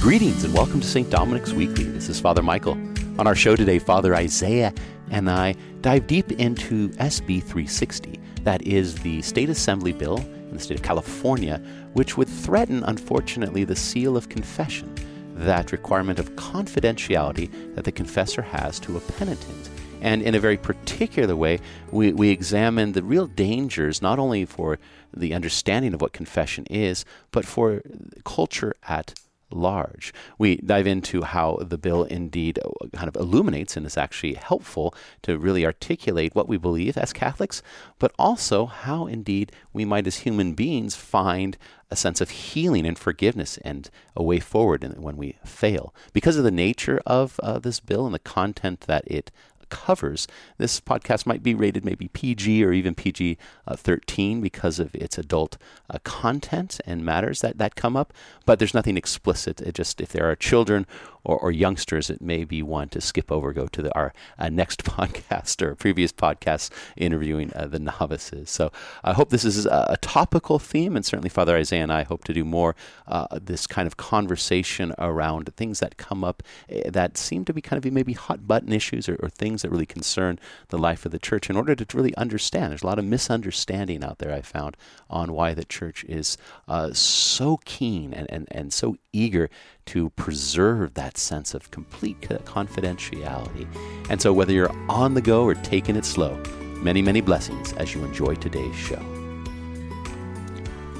Greetings and welcome to St. Dominic's Weekly. This is Father Michael. On our show today, Father Isaiah and I dive deep into SB 360. That is the state assembly bill in the state of California, which would threaten, unfortunately, the seal of confession, that requirement of confidentiality that the confessor has to a penitent. And in a very particular way, we, we examine the real dangers, not only for the understanding of what confession is, but for culture at large. We dive into how the bill indeed uh, kind of illuminates and is actually helpful to really articulate what we believe as Catholics, but also how indeed we might as human beings find a sense of healing and forgiveness and a way forward when we fail. Because of the nature of uh, this bill and the content that it covers. This podcast might be rated maybe PG or even PG uh, 13 because of its adult uh, content and matters that, that come up, but there's nothing explicit. It just, if there are children or, or youngsters, it may be one to skip over, go to the, our uh, next podcast or previous podcast interviewing uh, the novices. So I hope this is a, a, topical theme, and certainly Father Isaiah and I hope to do more uh, this kind of conversation around things that come up eh, that seem to be kind of maybe hot button issues or, or things that really concern the life of the church in order to really understand. There's a lot of misunderstanding out there, I found, on why the church is uh, so keen and, and, and so eager to preserve that sense of complete confidentiality. And so, whether you're on the go or taking it slow, many, many blessings as you enjoy today's show.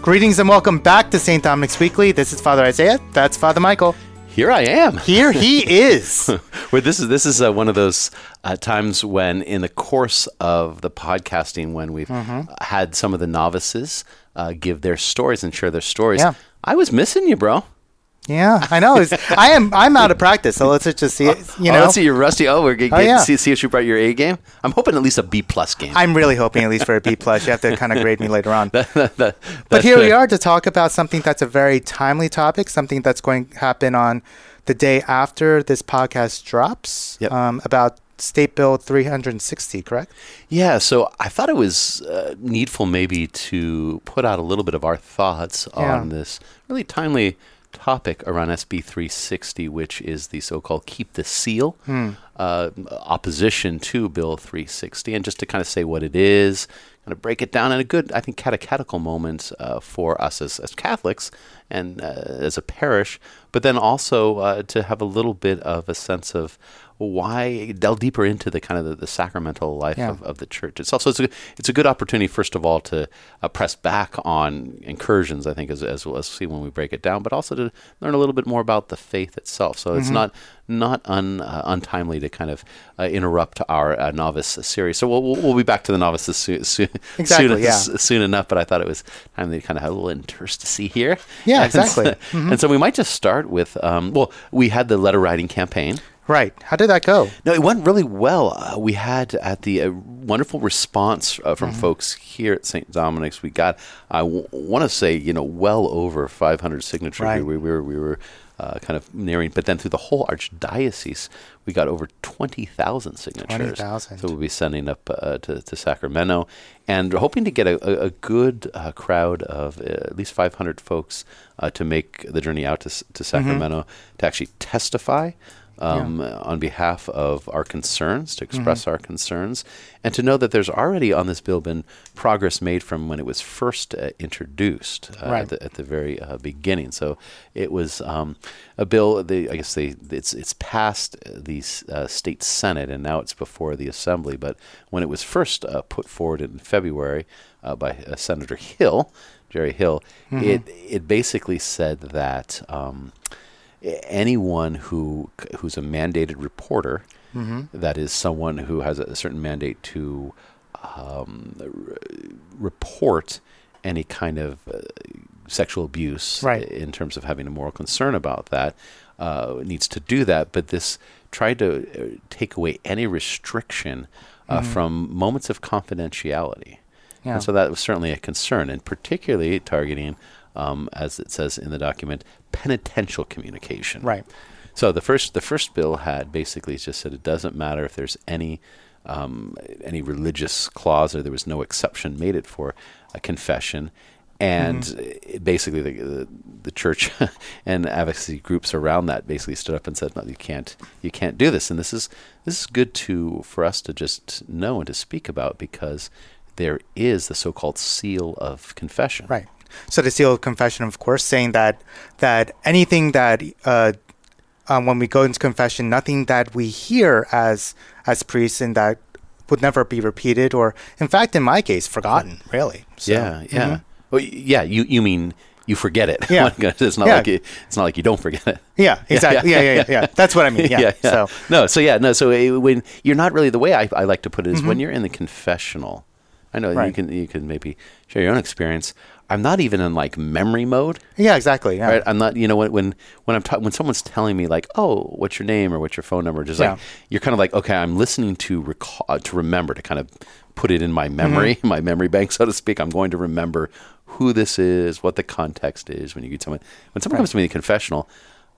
Greetings and welcome back to St. Dominic's Weekly. This is Father Isaiah. That's Father Michael. Here I am. Here he is. well, this is this is uh, one of those uh, times when, in the course of the podcasting, when we've mm-hmm. had some of the novices uh, give their stories and share their stories, yeah. I was missing you, bro. Yeah, I know. I am. I'm out of practice, so let's just see. It, you oh, know, let's see. You're rusty. Oh, we're getting, oh, yeah. see, see if you brought your A game. I'm hoping at least a B plus game. I'm really hoping at least for a B plus. You have to kind of grade me later on. that, that, that, but here we are to talk about something that's a very timely topic, something that's going to happen on the day after this podcast drops. Yep. Um, about State Bill 360, correct? Yeah, so I thought it was uh, needful maybe to put out a little bit of our thoughts yeah. on this really timely topic around SB 360, which is the so called Keep the Seal hmm. uh, opposition to Bill 360. And just to kind of say what it is, kind of break it down in a good, I think, catechetical moment uh, for us as, as Catholics and uh, as a parish, but then also uh, to have a little bit of a sense of why delve deeper into the kind of the, the sacramental life yeah. of, of, the church. itself. So it's a, it's a good opportunity, first of all, to uh, press back on incursions. I think as as we'll see when we break it down, but also to learn a little bit more about the faith itself. So mm-hmm. it's not not un, uh, untimely to kind of uh, interrupt our uh, novice series. So we'll, we'll, we'll be back to the novices soon, soon, exactly, soon, yeah. soon enough. But I thought it was time to kind of have a little interstice here. Yeah, exactly. And so, mm-hmm. and so we might just start with um, well, we had the letter writing campaign. Right. How did that go? No, it went really well. Uh, we had at the uh, wonderful response uh, from mm-hmm. folks here at St. Dominic's. We got, I w- want to say, you know, well over 500 signatures. Right. We, we were, we were uh, kind of nearing, but then through the whole archdiocese, we got over 20,000 signatures. 20,000. So we'll be sending up uh, to, to Sacramento and hoping to get a, a, good uh, crowd of at least 500 folks to make the journey out to, to mm-hmm. Sacramento mm-hmm. to actually testify um, yeah. on behalf of our concerns, to express mm-hmm. our concerns, and to know that there's already on this bill been progress made from when it was first uh, introduced uh, right. at, the, at, the, very uh, beginning. So it was um, a bill. They, I guess they it's it's passed the uh, state senate and now it's before the assembly. But when it was first uh, put forward in February uh, by Senator Hill, Jerry Hill, mm-hmm. it it basically said that. Um, anyone who who's a mandated reporter, mm-hmm. that is someone who has a certain mandate to um, report any kind of uh, sexual abuse right. in terms of having a moral concern about that, uh, needs to do that. But this tried to uh, take away any restriction uh, mm-hmm. from moments of confidentiality. Yeah. And so that was certainly a concern, and particularly targeting um, as it says in the document, penitential communication. Right. So the first the first bill had basically just said it doesn't matter if there's any um, any religious clause or there was no exception made it for a confession. and mm-hmm. basically the, the, the church and advocacy groups around that basically stood up and said, "No, you can't, you can't do this." And this is this is good to for us to just know and to speak about because there is the so-called seal of confession. Right. So the seal of confession, of course, saying that that anything that uh, um, when we go into confession, nothing that we hear as as priests and that would never be repeated, or in fact, in my case, forgotten. Really. So, yeah. Yeah. Mm-hmm. Well, yeah. You you mean you forget it. Yeah. it's not yeah. like you, it's not like you don't forget it. Yeah, exactly. Yeah, yeah, yeah. yeah, yeah. That's what I mean. Yeah. yeah, So no, so yeah, no. So it, when you're not really the way I, I like to put it is mm-hmm. when you're in the confessional. I know right. you can you can maybe share your own experience. I'm not even in like memory mode. Yeah, exactly. Yeah. Right. I'm not. You know, when when when I'm ta- when someone's telling me like, oh, what's your name or what's your phone number, just yeah. like you're kind of like, okay, I'm listening to recall uh, to remember to kind of put it in my memory, mm-hmm. my memory bank, so to speak. I'm going to remember who this is, what the context is when you get someone. When someone right. comes to me in the confessional,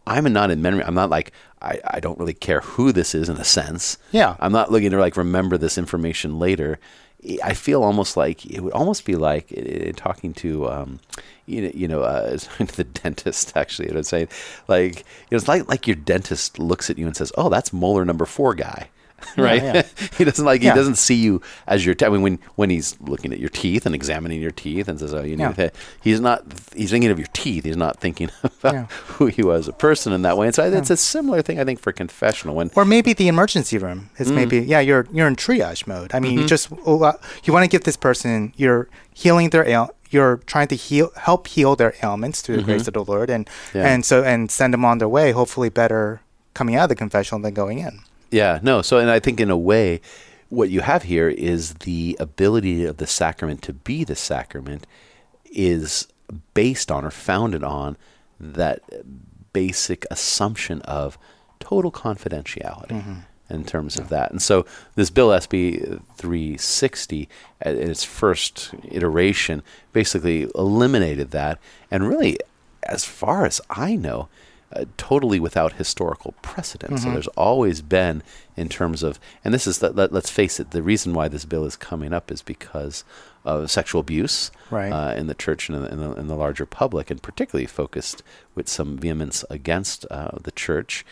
I'm not in memory. I'm not like I, I don't really care who this is in a sense. Yeah. I'm not looking to like remember this information later. I feel almost like it would almost be like uh, talking to, um, you know, you know, uh, the dentist. Actually, I would say, like, you know, it's like like your dentist looks at you and says, "Oh, that's molar number four guy." right? Yeah, yeah. he doesn't like yeah. he doesn't see you as your. Te- I mean, when when he's looking at your teeth and examining your teeth and says, "Oh, you need," to, he's not. He's thinking of your teeth. He's not thinking about who you are as a person in that way. And so it's a similar thing, I think, for confessional. When or maybe the emergency room is mm. maybe yeah you're you're in triage mode. I mean, mm-hmm. you just you want to give this person you're healing their ail you're trying to heal, help heal their ailments through the mm-hmm. grace of the Lord, and and so and send them on their way, hopefully better coming out of the confessional than going in. Yeah, no. So, and I think in a way, what you have here is the ability of the sacrament to be the sacrament is based on or founded on that basic assumption of total confidentiality. Mm-hmm in terms yeah. of that. And so this bill SB 360 in its first iteration basically eliminated that and really as far as I know uh, totally without historical precedent. Mm-hmm. So there's always been, in terms of, and this is, the, let, us face it, the reason why this bill is coming up is because of sexual abuse right. uh, in the church and in the, in the, larger public, and particularly focused with some vehemence against uh, the church.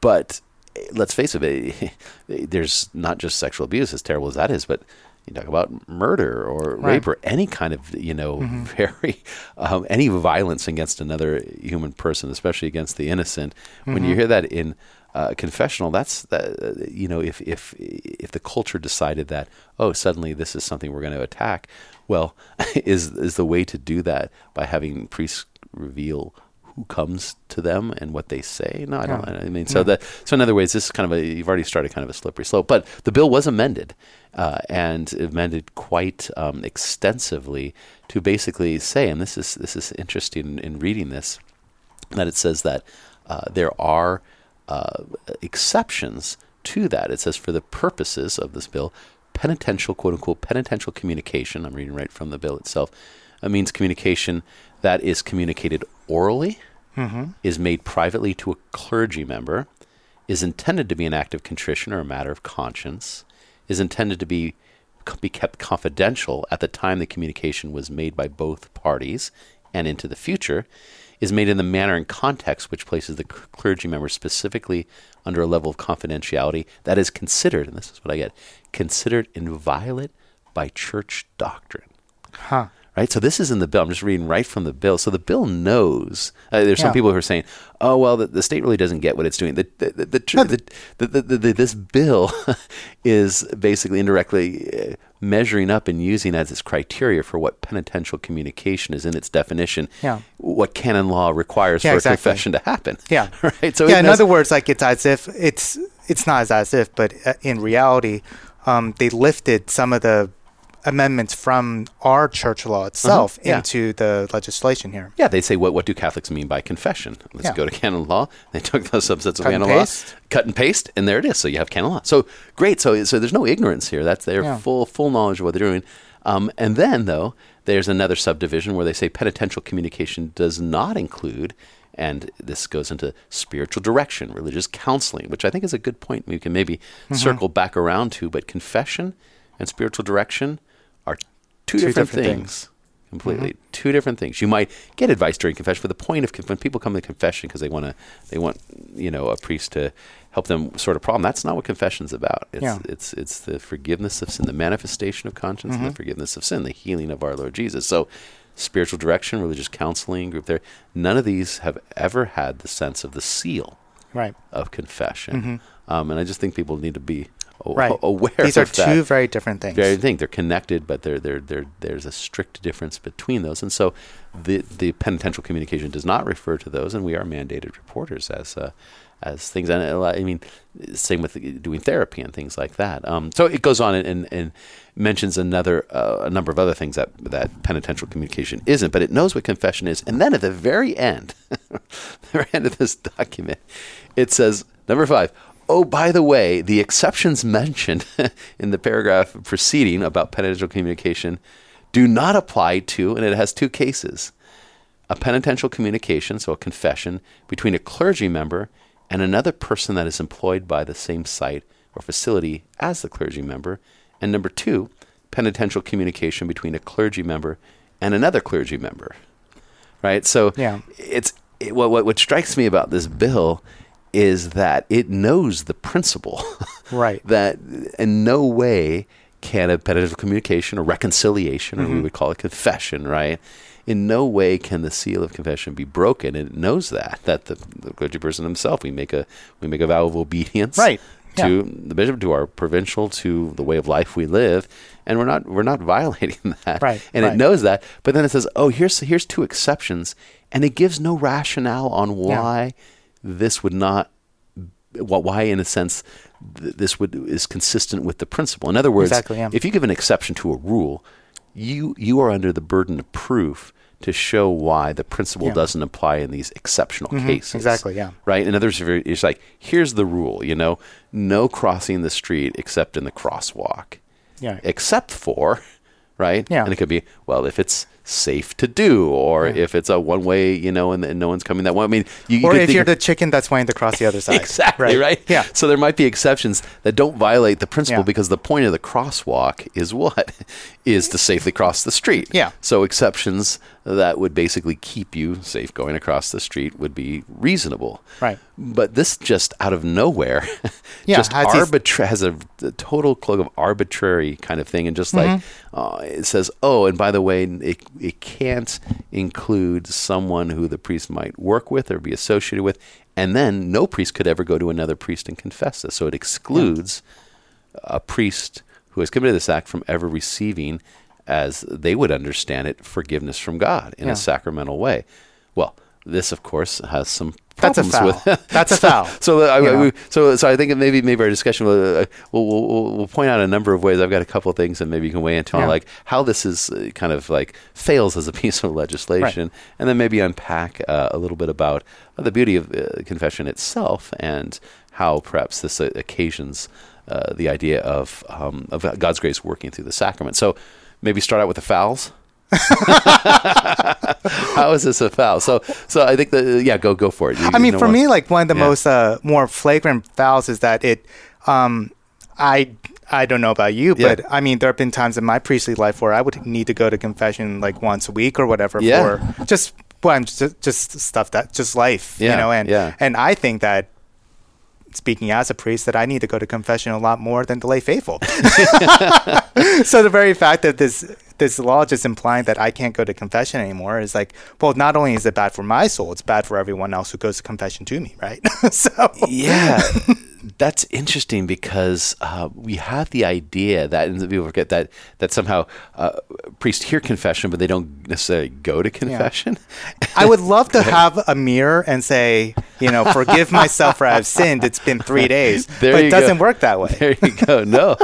But eh, let's face it, there's not just sexual abuse, as terrible as that is, but you talk about murder or right. rape or any kind of you know mm-hmm. very um, any violence against another human person, especially against the innocent. Mm-hmm. When you mm-hmm. hear that in uh, confessional, that's that, uh, you know if if if the culture decided that oh suddenly this is something we're going to attack, well, is is the way to do that by having priests reveal who comes to them and what they say. No, I don't. I mean, so yeah. that so in other ways, this is kind of a you've already started kind of a slippery slope. But the bill was amended, uh, and amended quite um, extensively to basically say, and this is this is interesting in reading this, that it says that uh, there are uh, exceptions to that. It says for the purposes of this bill, penitential quote unquote penitential communication. I'm reading right from the bill itself. It means communication that is communicated orally, mm-hmm. is made privately to a clergy member, is intended to be an act of contrition or a matter of conscience, is intended to be be kept confidential at the time the communication was made by both parties and into the future, is made in the manner and context which places the clergy member specifically under a level of confidentiality that is considered, and this is what I get, considered inviolate by church doctrine. Huh right? So this is in the bill. I'm just reading right from the bill. So the bill knows. Uh, there's yeah. some people who are saying, "Oh, well, the, the, state really doesn't get what it's doing." The the the, the, the, the this bill is basically indirectly uh, measuring up and using as its criteria for what penitential communication is in its definition. Yeah. What canon law requires yeah, for exactly. a confession to happen. Yeah. right. So yeah. In other words, like it's as if it's it's not as if, but uh, in reality, um, they lifted some of the amendments from our church law itself uh-huh. yeah. into the legislation here. Yeah, they say, what, what do Catholics mean by confession? Let's yeah. go to canon law. They took those subsets of cut canon law, cut and paste, and there it is. So you have canon law. So great. So so there's no ignorance here. That's their yeah. full full knowledge of what they're doing. Um, and then though, there's another subdivision where they say penitential communication does not include and this goes into spiritual direction, religious counseling, which I think is a good point we can maybe mm-hmm. circle back around to. But confession and spiritual direction are two, two different, different, things. things. completely mm-hmm. two different things you might get advice during confession for the point of when people come to confession because they want to they want you know a priest to help them sort a problem that's not what confession's about it's yeah. it's it's the forgiveness of sin the manifestation of conscience mm-hmm. and the mm-hmm. forgiveness of sin the healing of our lord jesus so spiritual direction religious counseling group there none of these have ever had the sense of the seal right. of confession mm-hmm. um, and i just think people need to be right. aware. These are two very different things. Very thing. They're connected, but they're, they're, they're, there's a strict difference between those. And so, the the penitential communication does not refer to those, and we are mandated reporters as uh, as things. And uh, I mean, same with doing therapy and things like that. Um, so it goes on and, and, and mentions another uh, a number of other things that that penitential communication isn't, but it knows what confession is. And then at the very end, the very end of this document, it says number five Oh, by the way, the exceptions mentioned in the paragraph preceding about penitential communication do not apply to, and it has two cases a penitential communication, so a confession, between a clergy member and another person that is employed by the same site or facility as the clergy member, and number two, penitential communication between a clergy member and another clergy member. Right? So yeah. it's it, what, what, what strikes me about this bill is that it knows the principle. right. that in no way can a penitential communication or reconciliation, mm-hmm. or we mm-hmm. would call it confession, right? In no way can the seal of confession be broken, and it knows that that the, the clergy person himself we make a we make a vow of obedience, right. To yeah. the bishop, to our provincial, to the way of life we live, and we're not we're not violating that, right? And right. it knows that, but then it says, "Oh, here's here's two exceptions," and it gives no rationale on why yeah this would not why in a sense this would is consistent with the principle. In other words exactly, yeah. if you give an exception to a rule you you are under the burden of proof to show why the principle yeah. doesn't apply in these exceptional mm-hmm, cases. Exactly yeah. Right? In other words it's like here's the rule you know no crossing the street except in the crosswalk. Yeah. Except for right? Yeah. And it could be well if it's safe to do, or yeah. if it's a one way, you know, and, and, no one's coming that way. I mean, you, you or if you're the chicken that's wanting to cross the other side. exactly, right? right? Yeah. So there might be exceptions that don't violate the principle yeah. because the point of the crosswalk is what? is to safely cross the street. Yeah. So exceptions that would basically keep you safe going across the street would be reasonable. Right. But this just out of nowhere, yeah, just has, arbitra- has a, a, total cloak of arbitrary kind of thing, and just mm-hmm. like uh, it says, oh, and by the way, it it can't include someone who the priest might work with or be associated with, and then no priest could ever go to another priest and confess this. So it excludes yeah. a priest who has committed this act from ever receiving, as they would understand it, forgiveness from God in yeah. a sacramental way. Well, this, of course, has some that's a foul. With, That's a foul. So, uh, I, so, so I think maybe maybe our discussion will, uh, we'll, we'll, we'll, point out a number of ways. I've got a couple of things, and maybe you can weigh into yeah. on like how this is uh, kind of like fails as a piece of legislation, right. and then maybe unpack uh, a little bit about uh, the beauty of uh, confession itself and how perhaps this occasions the idea of um, of God's grace working through the sacrament. So maybe start out with the fouls. How is this a foul? So, so I think that yeah, go go for it. You, I mean, for me, like one of the yeah. most uh, more flagrant fouls is that it. Um, I I don't know about you, yeah. but I mean, there have been times in my priestly life where I would need to go to confession like once a week or whatever yeah. for just well, just, just stuff that just life, yeah. you know, and yeah. and I think that speaking as a priest that I need to go to confession a lot more than the lay faithful. so the very fact that this this law just implying that I can't go to confession anymore is like, well, not only is it bad for my soul, it's bad for everyone else who goes to confession to me, right? so yeah, that's interesting because uh, we have the idea that, and people forget that that somehow uh, priests hear confession, but they don't necessarily go to confession. Yeah. I would love to have a mirror and say, you know, forgive myself for I've sinned. It's been three days, there but it doesn't go. work that way. There you go. No,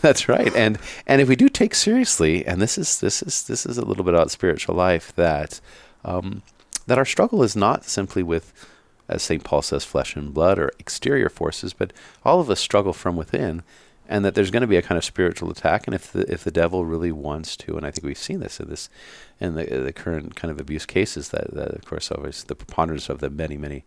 that's right. And and if we do take seriously, and this is this is this is a little bit about spiritual life that um, that our struggle is not simply with as St. Paul says, flesh and blood or exterior forces, but all of us struggle from within, and that there's going to be a kind of spiritual attack. And if the if the devil really wants to, and I think we've seen this in this in the the current kind of abuse cases that, that of course always the preponderance of them many many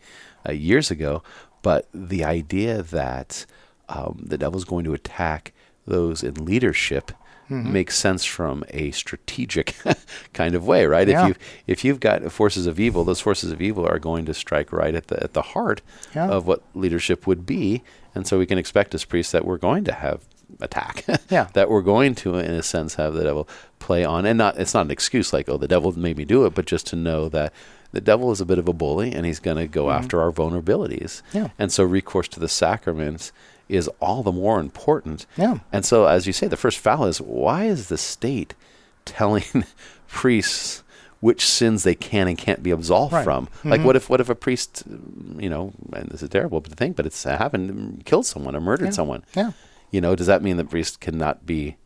uh, years ago, but the idea that um, the devil's going to attack those in leadership mm-hmm. makes sense from a strategic kind of way, right? Yeah. If you if you've got forces of evil, those forces of evil are going to strike right at the at the heart yeah. of what leadership would be, and so we can expect as priests that we're going to have attack. yeah. that we're going to, in a sense, have the devil play on, and not it's not an excuse like oh the devil made me do it, but just to know that the devil is a bit of a bully and he's going to go mm-hmm. after our vulnerabilities. Yeah. And so recourse to the sacraments is all the more important. Yeah. And so, as you say, the first foul is why is the state telling priests which sins they can and can't be absolved right. from? Mm-hmm. Like, what if what if a priest, you know, and this is terrible to think, but it's happened, killed someone or murdered yeah. someone? Yeah. You know, does that mean the priest cannot be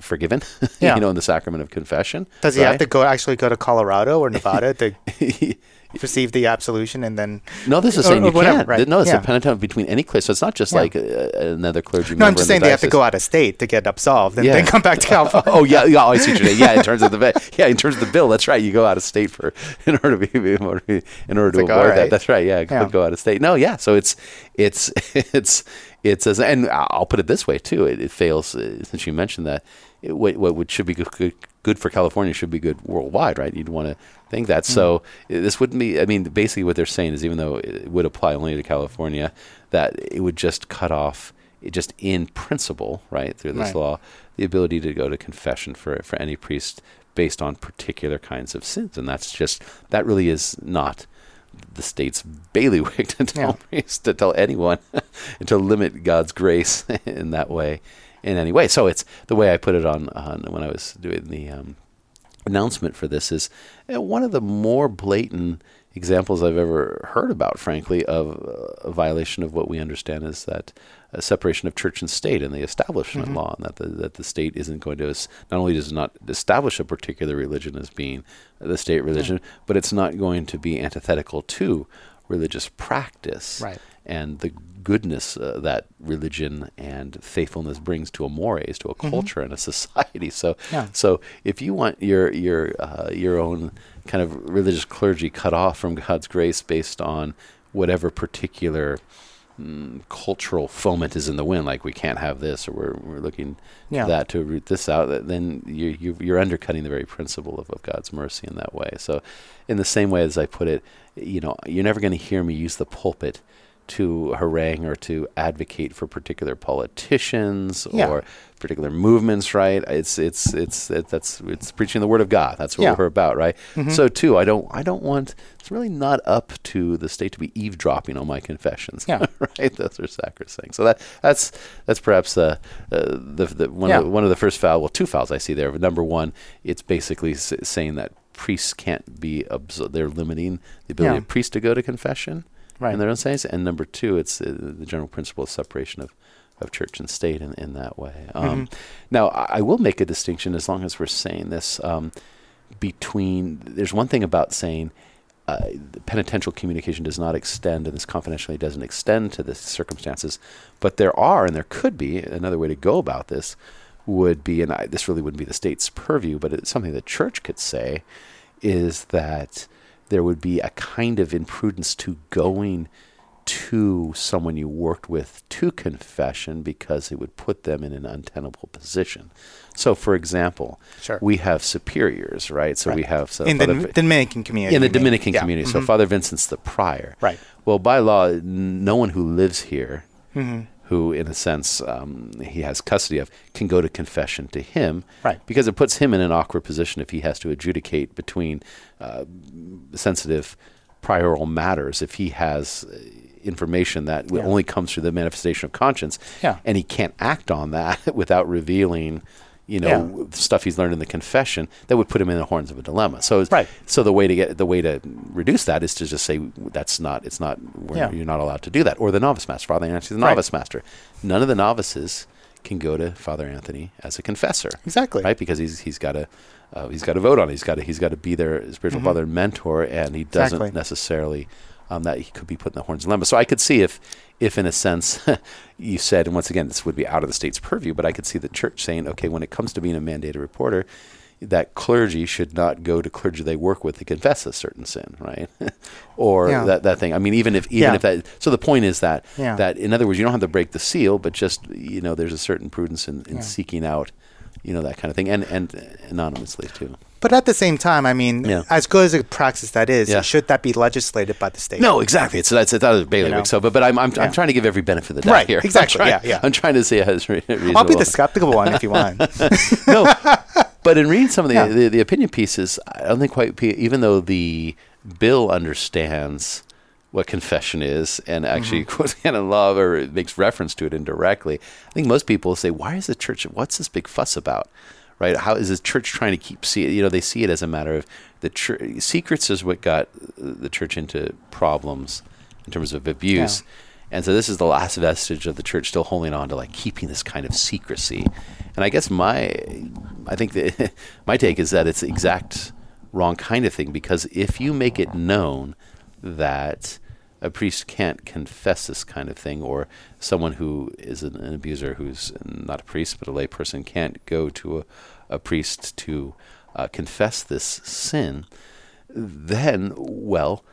forgiven? Yeah. you know, in the sacrament of confession. Does he right? have to go actually go to Colorado or Nevada to receive the absolution and then no this is saying you whatever, can't right. no it's yeah. a penitent between any clergy so it's not just yeah. like uh, another clergy no i'm just saying the they have to go out of state to get absolved and yeah. then come back to california oh yeah yeah i see what yeah in terms of the yeah in terms of the bill that's right you go out of state for in order to be in order, in order to like, avoid right. that that's right yeah, yeah. go out of state no yeah so it's it's it's it's says, and I'll put it this way too. It, it fails uh, since you mentioned that. It, what, what should be good, good, for California should be good worldwide, right? You'd want to think that. Mm-hmm. So this wouldn't be. I mean, basically, what they're saying is, even though it would apply only to California, that it would just cut off, it just in principle, right, through this right. law, the ability to go to confession for for any priest based on particular kinds of sins, and that's just that really is not the state's bailiwick to tell yeah. priests, to tell anyone and to limit God's grace in that way, in any way. So it's the way I put it on, on when I was doing the um, announcement for this is uh, one of the more blatant examples I've ever heard about, frankly, of uh, a violation of what we understand is that a separation of church and state in the establishment mm-hmm. law, and that the, that the state isn't going to not only does it not establish a particular religion as being the state religion, yeah. but it's not going to be antithetical to religious practice right. and the goodness uh, that religion and faithfulness brings to a mores, to a mm-hmm. culture and a society. So, yeah. so if you want your your uh, your own kind of religious clergy cut off from God's grace based on whatever particular mm, cultural foment is in the wind, like we can't have this, or we're, we're looking yeah. that to root this out, then you, you, you're undercutting the very principle of, of God's mercy in that way. So, in the same way as I put it, you know, you're never going to hear me use the pulpit to harangue or to advocate for particular politicians yeah. or particular movements, right? It's it's it's it, that's it's preaching the word of God. That's what yeah. we're about, right? Mm-hmm. So too, I don't I don't want it's really not up to the state to be eavesdropping on my confessions, yeah. right? Those are sacrosanct. So that that's that's perhaps uh, uh, the the one yeah. of the, one of the first foul. Well, two fouls I see there. Number one, it's basically s- saying that priests can't be absor- they're limiting the ability yeah. of priests to go to confession right. in their own sense. And number two, it's uh, the general principle of separation of, of church and state in, in that way. Um, mm-hmm. Now, I, I, will make a distinction as long as we're saying this um, between. There's one thing about saying. Uh, penitential communication does not extend, and this confidentiality doesn't extend to the circumstances. But there are, and there could be, another way to go about this would be, and I, this really wouldn't be the state's purview, but it's something the church could say, is that there would be a kind of imprudence to going to someone you worked with to confession because it would put them in an untenable position. So, for example, sure. we have superiors, right? So right. we have so in Father the v- Dominican community. In the Dominican community, yeah. so mm-hmm. Father Vincent's the prior. Right. Well, by law, no one who lives here mm-hmm who, in a sense, um, he has custody of, can go to confession to him. Right. Because it puts him in an awkward position if he has to adjudicate between uh, sensitive prioral matters. If he has uh, information that yeah. only comes through the manifestation of conscience, yeah. and he can't act on that without revealing you know yeah. stuff he's learned in the confession that would put him in the horns of a dilemma. So right. so the way to get the way to reduce that is to just say that's not it's not yeah. you're not allowed to do that. Or the novice master, Father Anthony, the right. novice master. None of the novices can go to Father Anthony as a confessor. Exactly. Right, because he's he's got to uh, he's got to vote on it. He's got to he's got to be their spiritual mm-hmm. father and mentor, and he doesn't exactly. necessarily um, that he could be put in the horns of dilemma. So I could see if if in a sense you said, and once again, this would be out of the state's purview, but I could see the church saying, okay, when it comes to being a mandated reporter, that clergy should not go to clergy they work with to confess a certain sin, right? or yeah. that, that thing. I mean, even if even yeah. if that. So the point is that yeah. that in other words, you don't have to break the seal, but just you know, there's a certain prudence in, in seeking out you know that kind of thing, and and anonymously too. But at the same time, I mean, Yeah. as good as a practice that is, Yeah. should that be legislated by the state? No, exactly. It's that's it's out of bailiwick. know? So, but but I'm I'm, Yeah. I'm trying to give every benefit of the doubt Right, here. exactly. I'm trying, Yeah, yeah. I'm trying to see how it's re- reasonable. I'll be the skeptical one if you want. no, but in reading some of the, the the opinion pieces, I don't think quite. Even though the bill understands what confession is and actually Mm-hmm. quotes canon law or makes reference to it indirectly, I think most people say, "Why is the church? What's this big fuss about?" Right? How is the church trying to keep see? You know, they see it as a matter of the church. Secrets is what got uh, the church into problems in terms of abuse. And so this is the last vestige of the church still holding on to like keeping this kind of secrecy. And I guess my, I think that my take is that it's the exact wrong kind of thing because if you make it known that a priest can't confess this kind of thing, or someone who is an, an abuser who's not a priest but a layperson can't go to a, a priest to uh, confess this sin, then, well,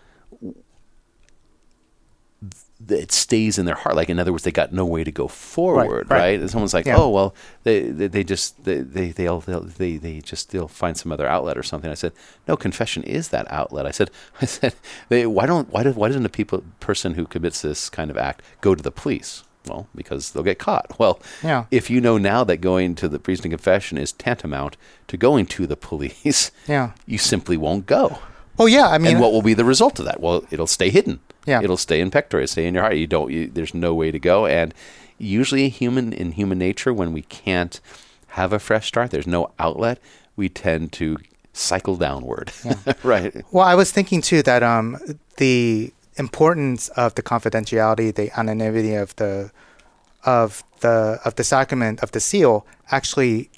it stays in their heart. Like in other words, they got no way to go forward, right? right. And someone's like, Yeah. "Oh, well, they they, they just they they they'll, they'll they they just they'll find some other outlet or something." I said, "No, confession is that outlet." I said, "I said, they, why don't why do, why doesn't a people person who commits this kind of act go to the police?" Well, because they'll get caught. Well, Yeah. if you know now that going to the priest and confession is tantamount to going to the police, Yeah. you simply won't go. Oh yeah, I mean, and what will be the result of that? Well, it'll stay hidden. Yeah. It'll stay in pectoris, stay in your heart. You don't. You, there's no way to go. And usually, human in human nature, when we can't have a fresh start, there's no outlet. We tend to cycle downward. right. Well, I was thinking too that um, the importance of the confidentiality, the anonymity of the of the of the sacrament of the seal actually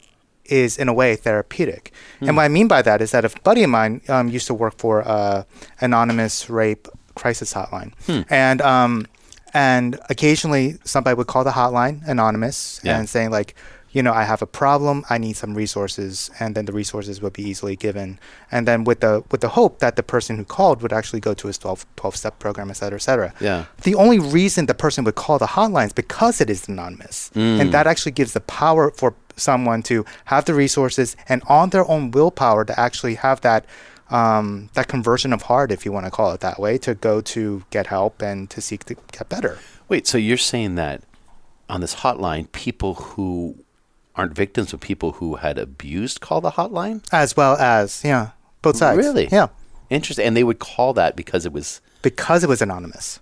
is in a way therapeutic. And what I mean by that is that a buddy of mine um, used to work for a anonymous rape crisis hotline, and um, and occasionally somebody would call the hotline anonymous Yeah. and saying like, you know, I have a problem, I need some resources, and then the resources would be easily given. And then with the with the hope that the person who called would actually go to his 12, 12 step program, et cetera, et cetera. Yeah. The only reason the person would call the hotline is because it is anonymous. And that actually gives the power for someone to have the resources and on their own willpower to actually have that um, that conversion of heart, if you want to call it that way, to go to get help and to seek to get better. Wait. So you're saying that on this hotline, people who aren't victims of people who had abused call the hotline? As well as, yeah, both sides. Really? Yeah. Interesting. And they would call that because it was Because it was anonymous.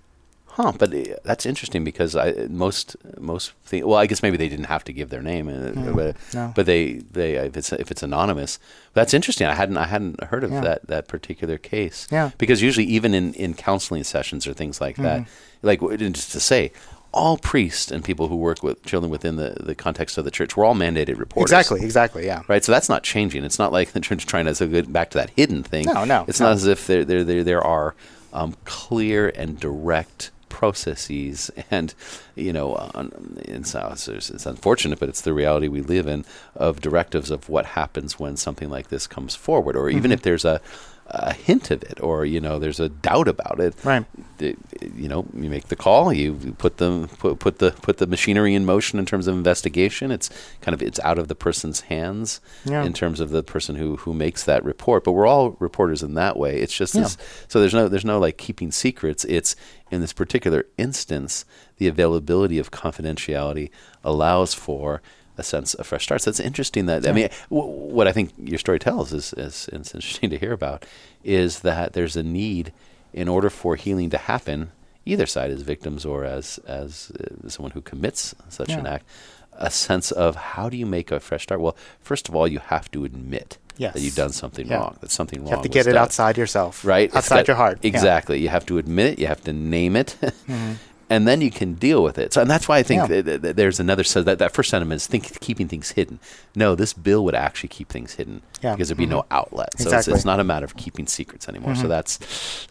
Huh, but uh, that's interesting because I most most thi- well, I guess maybe they didn't have to give their name, uh, but, no. but they they if it's if it's anonymous, that's interesting. I hadn't I hadn't heard of Yeah. that that particular case. Yeah. because usually even in in counseling sessions or things like that, Mm-hmm. like w- just to say. All priests and people who work with children within the, the context of the church, we're all mandated reporters. Exactly, exactly, yeah. Right, so that's not changing. It's not like the church trying to so good back to that hidden thing. No, no, It's no. not as if there there there, there are um, clear and direct processes, and you know, on, in South, it's, it's unfortunate, but it's the reality we live in of directives of what happens when something like this comes forward, or Mm-hmm. even if there's a a hint of it, or you know, there's a doubt about it. Right. you know, you make the call, you put the put, put the put the machinery in motion in terms of investigation. It's kind of it's out of the person's hands Yeah. in terms of the person who who makes that report. But we're all reporters in that way. It's just Yeah. this, so there's no there's no like keeping secrets. It's in this particular instance, the availability of confidentiality allows for a sense of fresh starts. That's interesting. That I mean, w- what I think your story tells is, is it's interesting to hear about is that there's a need in order for healing to happen, either side as victims or as as uh, someone who commits such an act, a sense of how do you make a fresh start? Well, first of all, you have to admit Yes. that you've done something Yeah. wrong. That something wrong. You have to get it outside yourself. right? Outside got- your heart. Yeah. Mm-hmm. Exactly. You have to admit it. You have to name it, and then you can deal with it. So, and that's why I think Yeah. there's another. So that that first sentiment is think, keeping things hidden. No, this bill would actually keep things hidden Yeah. because there'd be no outlet. So it's, Exactly. it's not a matter of keeping secrets anymore. So that's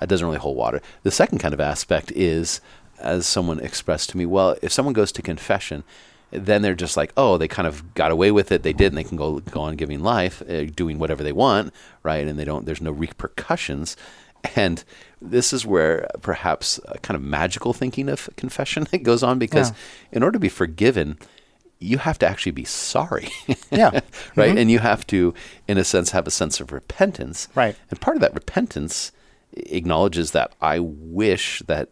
that doesn't really hold water. The second kind of aspect is, as someone expressed to me, well, if someone goes to confession. Then they're just like, oh, they kind of got away with it. They did, and they can go go on giving life, uh, doing whatever they want, right? And they don't. There's no repercussions. And this is where perhaps a kind of magical thinking of confession goes on because Yeah. in order to be forgiven, you have to actually be sorry. yeah. right. Mm-hmm. And you have to, in a sense, have a sense of repentance. Right. And part of that repentance acknowledges that I wish that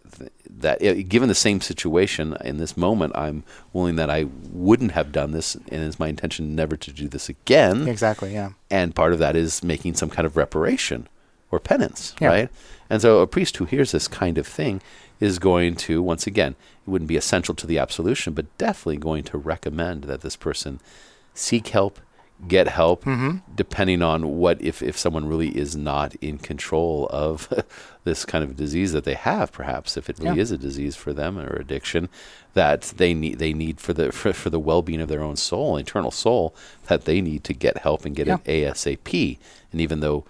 that given the same situation in this moment, I'm willing that I wouldn't have done this, and it's my intention never to do this again. Exactly. Yeah. And part of that is making some kind of reparation or penance, yeah. right? And so a priest who hears this kind of thing is going to, once again, it wouldn't be essential to the absolution, but definitely going to recommend that this person seek help, get help, mm-hmm. depending on what, if, if someone really is not in control of this kind of disease that they have, perhaps, if it really yeah. is a disease for them or addiction, that they need, they need for the, for, for the well being of their own soul, internal soul, that they need to get help and get yeah. it ASAP. And even though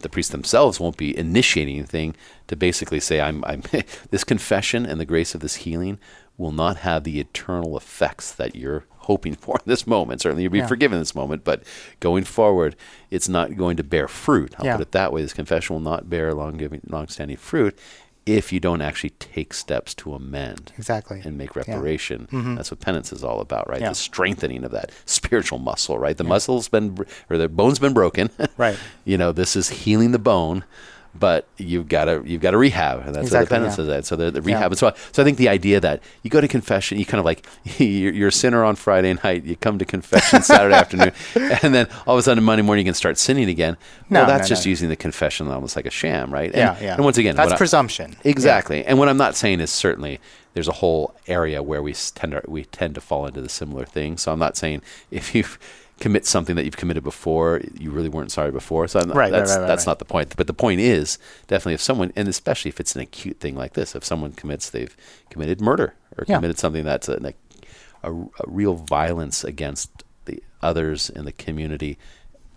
the priests themselves won't be initiating anything to basically say, I'm, I'm this confession and the grace of this healing will not have the eternal effects that you're hoping for in this moment. Certainly you'll be yeah. forgiven in this moment, but going forward, it's not going to bear fruit. I'll yeah. put it that way. This confession will not bear long long-standing fruit if you don't actually take steps to amend exactly and make reparation. Yeah. Mm-hmm. That's what penance is all about, right? Yeah. The strengthening of that spiritual muscle, right? The yeah. muscle's been or the bone's been broken. right. You know, this is healing the bone but you've got to you've got to rehab, and that's exactly, what the penance yeah. is. So the, the rehab. Yeah. So so I think the idea that you go to confession, you kind of like you're, you're, a sinner on Friday night, you come to confession Saturday afternoon, and then all of a sudden Monday morning you can start sinning again. No, well, that's no, just no. using the confession almost like a sham, right? And, yeah, yeah. And once again, that's presumption. I, exactly. Yeah. And what I'm not saying is certainly there's a whole area where we tend to, we tend to fall into the similar thing. So I'm not saying if you commit something that you've committed before you really weren't sorry before. So right, that's right, right, that's not the point. But the point is definitely if someone, and especially if it's an acute thing like this, if someone commits, they've committed murder or yeah. committed something that's a, a, a, real violence against the others in the community.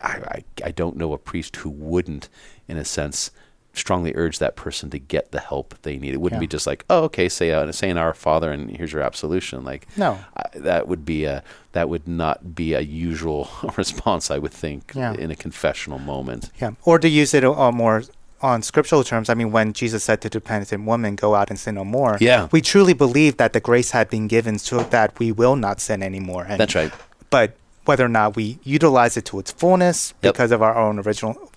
I, I, I don't know a priest who wouldn't, in a sense, strongly urge that person to get the help they need. It wouldn't yeah. be just like, oh, okay, say uh, say an Our Father and here's your absolution. Like, no, I, that would be a that would not be a usual response. I would think yeah. in a confessional moment. Yeah, or to use it uh, more on scriptural terms, I mean, when Jesus said to the penitent woman, "Go out and sin no more," yeah, we truly believe that the grace had been given so that we will not sin anymore. And, That's right. But whether or not we utilize it to its fullness yep. because of our own original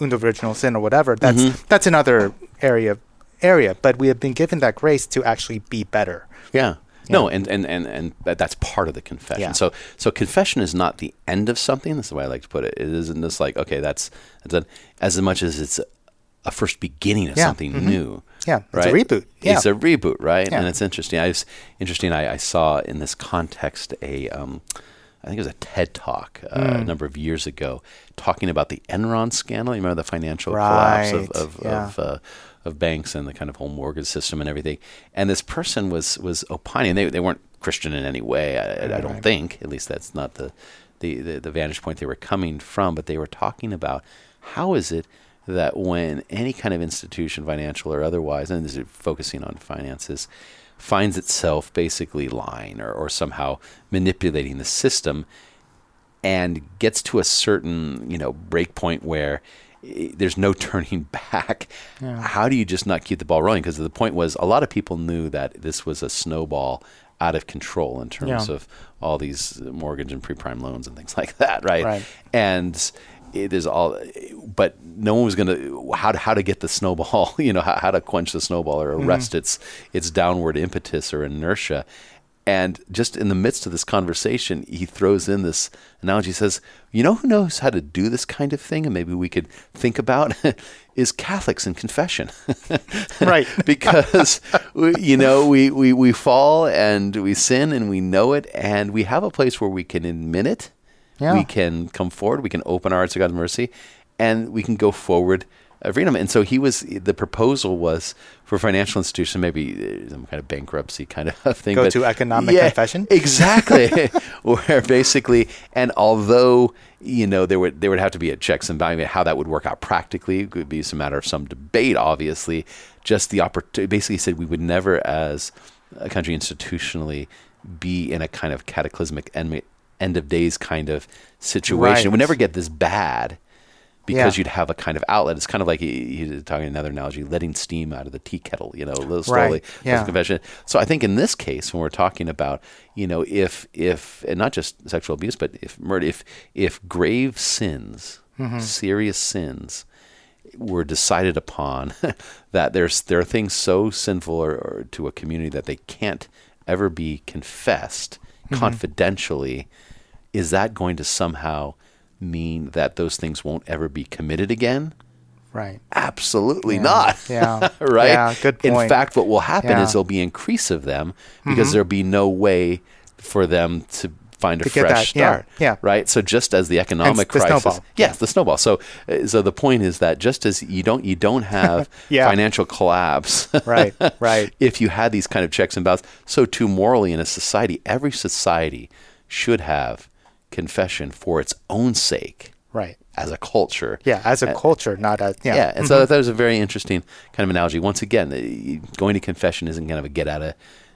original sin or whatever, that's mm-hmm. that's another area area. But we have been given that grace to actually be better. Yeah. Yeah. No, and, and, and, and that's part of the confession. Yeah. So so confession is not the end of something. That's the way I like to put it. It isn't just like okay, that's, that's as much as it's a first beginning of yeah. something mm-hmm. new. Yeah, right? it's a reboot. Yeah. It's a reboot, right? And it's interesting. I was interesting. I, I saw in this context a. Um, I think it was a TED talk uh, mm. a number of years ago, talking about the Enron scandal. You remember the financial right. collapse of of, yeah. of, uh, of, banks and the kind of whole mortgage system and everything. And this person was was opining. They they weren't Christian in any way. I, right. I don't think. At least that's not the, the, the the vantage point they were coming from. But they were talking about how is it that when any kind of institution, financial or otherwise, and this is focusing on finances finds itself basically lying or, or somehow manipulating the system and gets to a certain you know break point where eh, there's no turning back. Yeah. How do you just not keep the ball rolling? Because the point was, a lot of people knew that this was a snowball out of control in terms yeah. of all these mortgage and pre-prime loans and things like that, right? right. And it is all, but no one was going to how to how to get the snowball, you know, how, how to quench the snowball or mm-hmm. arrest mm-hmm. its its downward impetus or inertia. And just in the midst of this conversation, he throws in this analogy. He says, "You know who knows how to do this kind of thing, and maybe we could think about is Catholics in confession, right? because we, you know we, we we fall and we sin and we know it, and we have a place where we can admit it." Yeah. We can come forward. We can open our hearts to God's mercy, and we can go forward of freedom. And so he was. The proposal was for financial institution, maybe uh, some kind of bankruptcy kind of thing. Go to economic yeah, confession. Exactly, where basically, and although you know there would there would have to be a checks and balances, how that would work out practically it would be a matter of some debate. Obviously, just the opportunity. Basically, said we would never, as a country institutionally, be in a kind of cataclysmic end of days kind of situation. Right. It would never get this bad because yeah. you'd have a kind of outlet. It's kind of like he's talking another analogy, letting steam out of the tea kettle, you know, slowly. Right. Yeah. Confession. So I think in this case, when we're talking about, you know, if if and not just sexual abuse, but if murder, if if grave sins, mm-hmm. serious sins, were decided upon, that there's there are things so sinful or, or, to a community that they can't ever be confessed mm-hmm. confidentially, is that going to somehow mean that those things won't ever be committed again? Right. Absolutely yeah. not. Yeah. right. Yeah. Good point. In fact, what will happen yeah. is there'll be increase of them because mm-hmm. there'll be no way for them to find a to fresh start. Yeah. Right. So just as the economic the crisis, snowball. yes, the snowball. So, uh, so the point is that just as you don't you don't have financial collapse, right, right. If you had these kind of checks and balances, so too morally in a society, every society should have confession for its own sake. Right. As a culture. Yeah, as a uh, culture, not a. Yeah. Yeah. And mm-hmm. so that was a very interesting kind of analogy. Once again, going to confession isn't kind of a get out of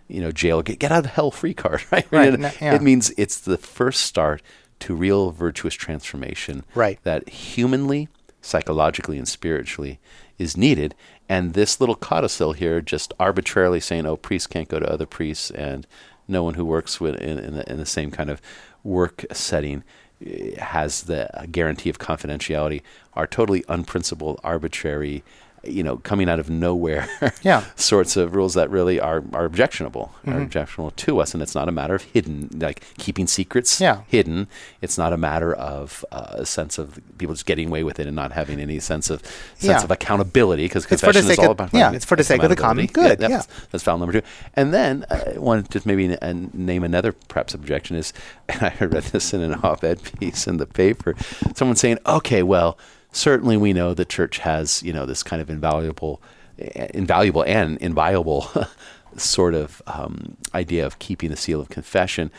you know jail get, get out of hell free card right, right. Yeah. it means it's the first start to real virtuous transformation right that humanly psychologically and spiritually is needed and this little codicil here just arbitrarily saying oh priests can't go to other priests and no one who works with in, in, the, in the same kind of work setting eh, has the guarantee of confidentiality are totally unprincipled arbitrary you know, coming out of nowhere yeah. sorts of rules that really are, are objectionable, mm-hmm. are objectionable to us. And it's not a matter of hidden, like keeping secrets yeah. hidden. It's not a matter of uh, a sense of people just getting away with it and not having any sense of sense yeah. of accountability because confession is all about yeah, it's for the sake of the common good. Yeah, yeah. That's, that's foul number two. And then uh, I wanted to maybe n- name another perhaps objection is, and I read this in an op-ed piece in the paper, someone saying, okay, well, certainly we know the church has you know this kind of invaluable, invaluable and inviolable sort of um, idea of keeping the seal of confession.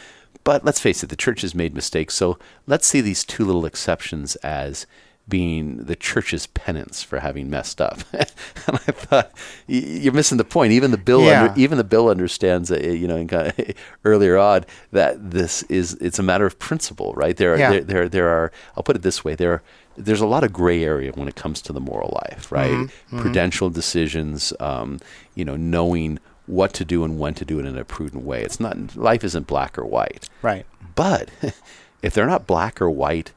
But let's face it, the church has made mistakes. So let's see these two little exceptions as being the church's penance for having messed up. and I thought you're missing the point. Even the bill, yeah. under, even the bill understands, uh, you know, in kind of earlier on that this is it's a matter of principle, right? There are yeah. there, there there are. I'll put it this way: there are there's a lot of gray area when it comes to the moral life, right? Mm-hmm. Prudential decisions, um, you know, knowing what to do and when to do it in a prudent way. It's not life isn't black or white, right? But if they're not black or white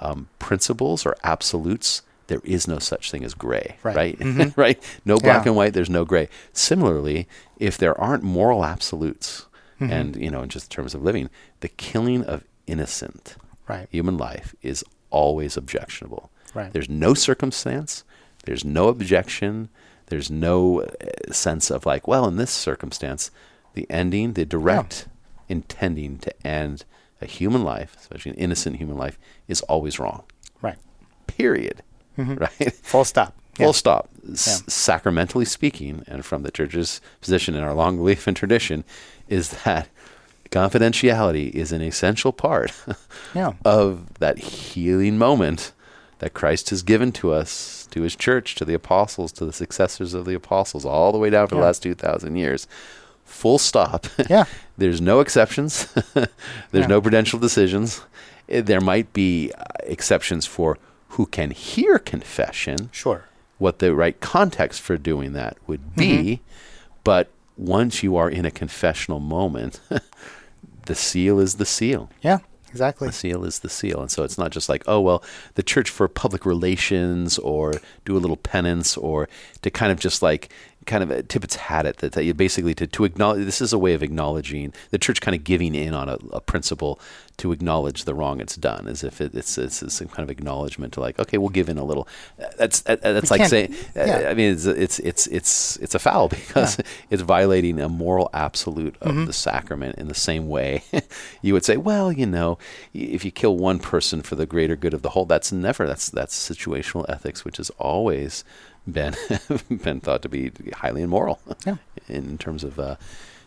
um, principles or absolutes, there is no such thing as gray, right? Right? Mm-hmm. right? No black yeah. and white. There's no gray. Similarly, if there aren't moral absolutes, mm-hmm. and you know, in just terms of living, the killing of innocent right. human life is always objectionable. Right. There's no circumstance, there's no objection, there's no uh, sense of like, well, in this circumstance, the ending, the direct yeah. intending to end a human life, especially an innocent human life, is always wrong. Right. Period. Mm-hmm. Right. Full stop. Full yeah. stop. S- yeah. Sacramentally speaking, and from the church's position in our long belief and tradition, is that confidentiality is an essential part yeah. of that healing moment that Christ has given to us, to his church, to the apostles, to the successors of the apostles, all the way down for yeah. the last 2,000 years. Full stop. Yeah. There's no exceptions. There's yeah. no prudential decisions. Eh, there might be uh, exceptions for who can hear confession. Sure. What the right context for doing that would be. Mm-hmm. But once you are in a confessional moment, the seal is the seal. Yeah, exactly. The seal is the seal. And so it's not just like, oh, well, the church for public relations or do a little penance or to kind of just like kind of tip its hat at that, that you basically to, to acknowledge this is a way of acknowledging the church kind of giving in on a, a principle to acknowledge the wrong it's done as if it, it's, it's, it's some kind of acknowledgement to like okay we'll give in a little that's that's we like saying yeah. I mean it's it's it's it's it's a foul because yeah. it's violating a moral absolute of mm-hmm. the sacrament in the same way you would say well you know if you kill one person for the greater good of the whole that's never that's that's situational ethics which is always been been thought to be highly immoral yeah. in terms of uh,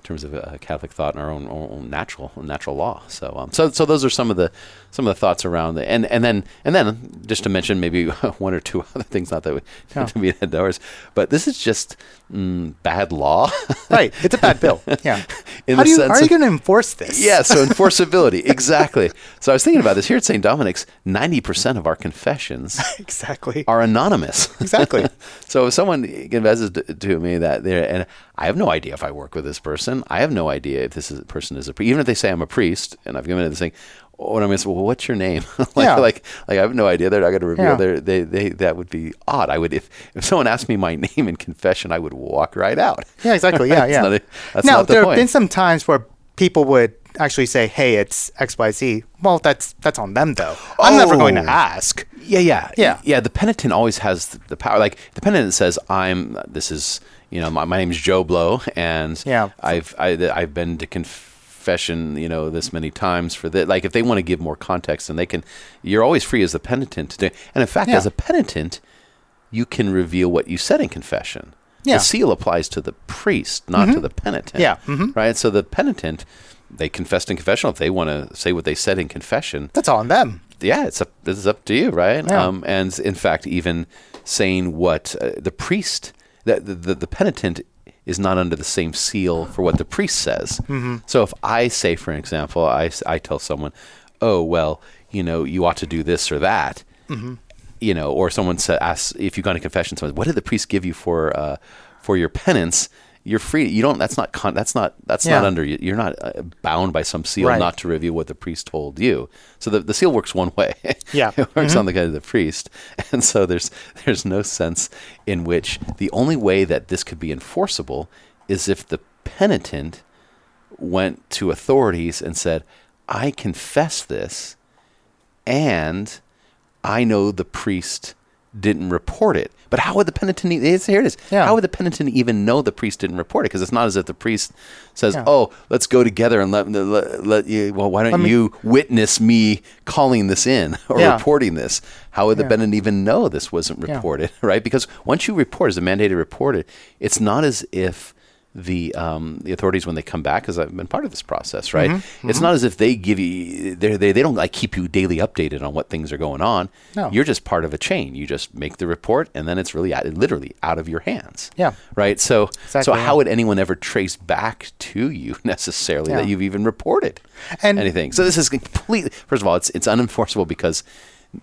terms of uh, Catholic thought and our own, own, natural natural law. So um, so so those are some of the some of the thoughts around the and and then and then just to mention maybe one or two other things. Not that we yeah. to be indoors, but this is just mm, bad law. right, it's a bad bill. Yeah, in how the you, sense, are you going to enforce this? Yeah, so enforceability, exactly. So I was thinking about this here at St. Dominic's. Ninety percent of our confessions, exactly, are anonymous. Exactly. so if someone confesses to, to me that they're, and I have no idea if I work with this person, I have no idea if this is, person is a priest. Even if they say I'm a priest, and I've given it this thing, oh, when I'm going to say, well, what's your name? like, yeah. like, like I have no idea. They're not going to reveal yeah. their, they, they, that would be odd. I would, if, if someone asked me my name in confession, I would walk right out. Yeah, exactly. Yeah, yeah. a, now, the there point. have been some times where people would actually say, hey, it's XYZ. Well, that's, that's on them though. I'm oh. never going to oh. ask. Yeah, yeah. Yeah. Yeah. The penitent always has the power. Like the penitent says, I'm, this is, you know, my, my name's Joe Blow and yeah. I've, I, have i have been to confession, you know, this many times for that. Like if they want to give more context, and they can, you're always free as a penitent to do. And in fact, yeah. as a penitent, you can reveal what you said in confession. Yeah. The seal applies to the priest, not mm-hmm. to the penitent. Yeah. Mm-hmm. Right. So the penitent, they confessed in confession. If they want to say what they said in confession, that's on them. Yeah, it's up. It's up to you, right? Yeah. Um, and in fact, even saying what uh, the priest, the, the the penitent is not under the same seal for what the priest says. Mm-hmm. So if I say, for example, I, I tell someone, oh, well, you know, you ought to do this or that, mm-hmm. you know, or someone says, asks, if you've gone to confession, someone, what did the priest give you for, uh, for your penance? You're free. You don't. That's not. Con, that's not. That's yeah. not under. You're not uh, bound by some seal right. not to reveal what the priest told you. So the, the seal works one way. Yeah, it works mm-hmm. on the guy of the priest, and so there's there's no sense in which the only way that this could be enforceable is if the penitent went to authorities and said, "I confess this, and I know the priest didn't report it. But how would the penitent? It's, here it is. Yeah. How would the penitent even know the priest didn't report it? Because it's not as if the priest says, yeah. "Oh, let's go together and let, let, let you." Well, why don't me, you witness me calling this in or yeah. reporting this? How would the penitent even know this wasn't reported? Right? Because once you report, as a mandated reported, it's not as if the um, the authorities when they come back because I've been part of this process, right? Mm-hmm, it's mm-hmm. not as if they give you they they they don't like keep you daily updated on what things are going on. No. You're just part of a chain. You just make the report and then it's really out, literally out of your hands. Yeah. Right. So exactly, so how would anyone ever trace back to you necessarily yeah. that you've even reported and anything? So this is completely first of all it's it's unenforceable because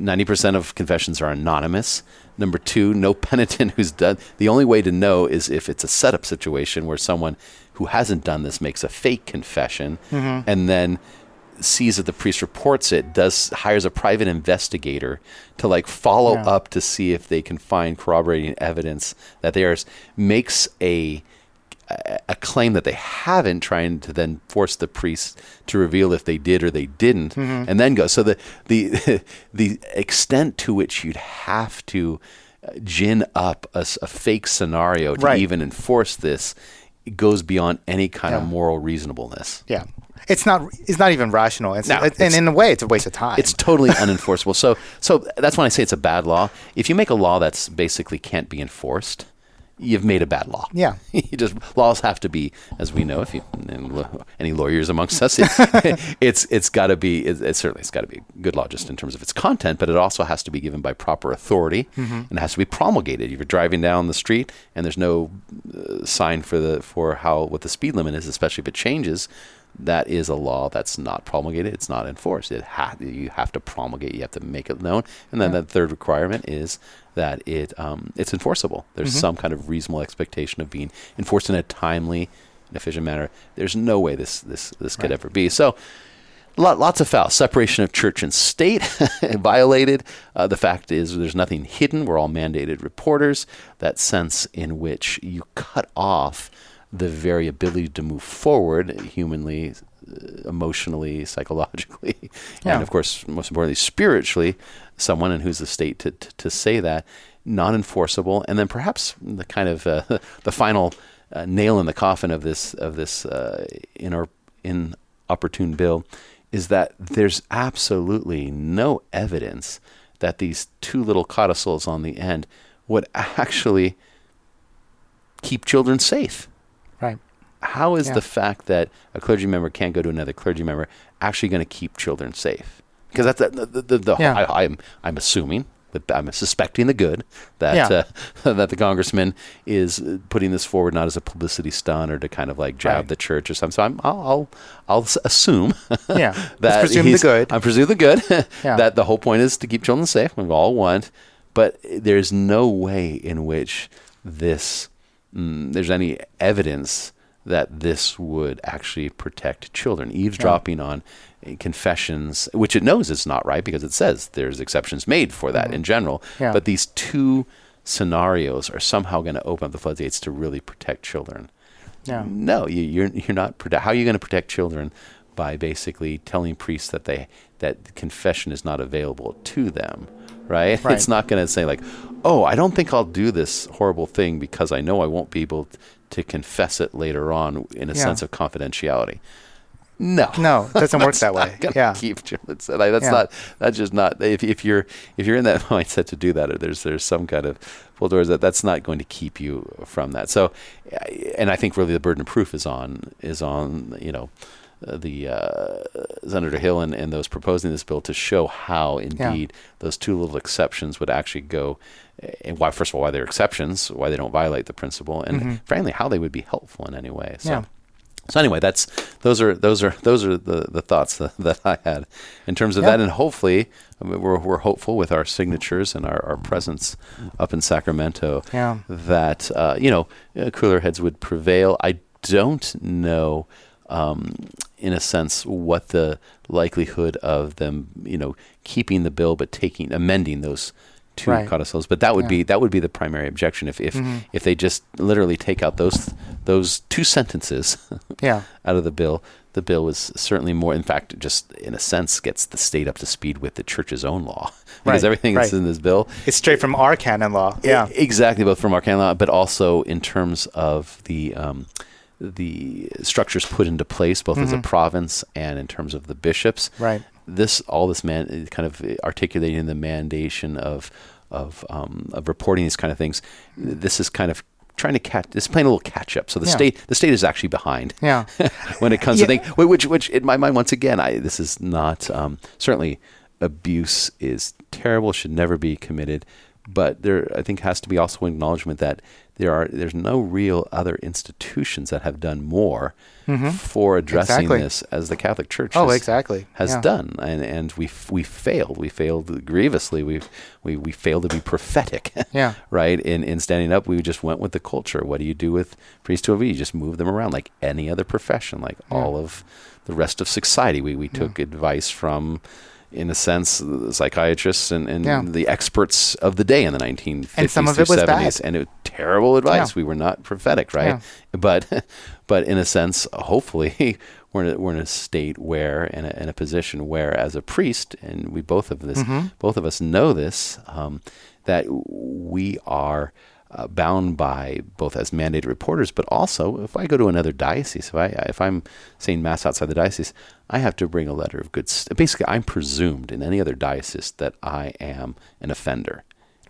90% of confessions are anonymous. Number two, no penitent who's done. The only way to know is if it's a setup situation where someone who hasn't done this makes a fake confession mm-hmm. and then sees that the priest reports it, does hires a private investigator to like follow yeah. up to see if they can find corroborating evidence that theirs makes a a claim that they haven't, trying to then force the priest to reveal if they did or they didn't, mm-hmm. and then go. So the the the extent to which you'd have to uh, gin up a, a fake scenario to right. even enforce this goes beyond any kind yeah. of moral reasonableness. Yeah. It's not. It's not even rational. It's, no, it's, and in a way, it's a waste of time. It's totally unenforceable. so, so that's when I say it's a bad law. If you make a law that's basically can't be enforced, you've made a bad law. Yeah. you just laws have to be, as we know, if you any lawyers amongst us, it, it's it's got to be it, it, certainly it's got to be good law just in terms of its content, but it also has to be given by proper authority mm-hmm. and it has to be promulgated. If you're driving down the street and there's no uh, sign for the for how what the speed limit is, especially if it changes, that is a law that's not promulgated. It's not enforced. It ha- you have to promulgate. You have to make it known. And then yeah. the third requirement is that it um, it's enforceable. There's mm-hmm. some kind of reasonable expectation of being enforced in a timely and efficient manner. There's no way this this this could ever be. So. lots of fouls. Separation of church and state violated. Uh, the fact is, there's nothing hidden. We're all mandated reporters. That sense in which you cut off the very ability to move forward humanly, uh, emotionally, psychologically, yeah. and of course, most importantly, spiritually, someone in who's the state to, to, to say that, non enforceable, and then perhaps the kind of uh, the final uh, nail in the coffin of this of this uh, in our inopportune bill is that there's absolutely no evidence that these two little codicils on the end would actually keep children safe. Right. How is yeah. the fact that a clergy member can't go to another clergy member actually going to keep children safe? Because that's the, the, the, the yeah. I, am I'm, I'm assuming the, I'm suspecting the good that yeah. uh, that the congressman is putting this forward not as a publicity stunt or to kind of like jab right. the church or something. So I'm, I'll I'll, I'll assume yeah that presume the good. I'm presume the good yeah. that the whole point is to keep children safe. We all want, but there's no way in which this mm, there's any evidence that this would actually protect children. Eavesdropping yeah. on confessions, which it knows is not right because it says there's exceptions made for that mm-hmm. in general. Yeah. But these two scenarios are somehow going to open up the floodgates to really protect children. Yeah. No, you, are you're, you're not. How are you going to protect children by basically telling priests that they that confession is not available to them? Right? right. It's not going to say like, oh, I don't think I'll do this horrible thing because I know I won't be able to confess it later on in a yeah. sense of confidentiality. No, no, it doesn't work that way. Yeah, keep that's yeah. not that's just not if if you're if you're in that mindset to do that, or there's there's some kind of full doors that that's not going to keep you from that. So, and I think really the burden of proof is on is on you know the uh, Senator Hill and, and those proposing this bill to show how indeed yeah. those two little exceptions would actually go and why first of all why they're exceptions, why they don't violate the principle, and mm-hmm. frankly how they would be helpful in any way. So. Yeah. So anyway, that's those are those are those are the, the thoughts that, that I had in terms of that, and hopefully I mean, we're we're hopeful with our signatures and our, our presence up in Sacramento yeah. that uh, you know uh, cooler heads would prevail. I don't know, um, in a sense, what the likelihood of them you know keeping the bill but taking amending those two right. codicils. But that would yeah. be that would be the primary objection if if, mm-hmm. if they just literally take out those those two sentences yeah. out of the bill. The bill was certainly more. In fact, just in a sense, gets the state up to speed with the church's own law because right. everything right. that's in this bill it's straight from our canon law. Yeah, exactly, both from our canon law, but also in terms of the. Um, the structures put into place, both mm-hmm. as a mm-hmm. province and in terms of the bishops. Right this all this man kind of articulating the mandation of of um, of reporting these kind of things. This is kind of trying to catch. This is playing a little catch up. So the yeah. state the state is actually behind. Yeah. when it comes yeah. to things, which which in my mind once again, I this is not um, certainly abuse is terrible. Should never be committed. But there, I think, has to be also an acknowledgement that there are there's no real other institutions that have done more mm-hmm. for addressing exactly. this as the Catholic Church. Oh, has, exactly. Has yeah. done, and and we we failed. We failed grievously. We we we failed to be prophetic. yeah. Right. In in standing up, we just went with the culture. What do you do with priesthood? You just move them around like any other profession, like yeah. all of the rest of society. We we took yeah. advice from in a sense, the psychiatrists and, and yeah. the experts of the day in the 1950s and some of it was 70s. Bad. And it was terrible advice. Yeah. We were not prophetic, right? Yeah. But, but in a sense, hopefully, we're in a, we're in a state where, in a, in a position where, as a priest, and we both of this, mm-hmm. both of us know this, um, that we are uh, bound by both as mandated reporters, but also if I go to another diocese, if I if I'm saying mass outside the diocese, I have to bring a letter of good. St- Basically, I'm presumed in any other diocese that I am an offender,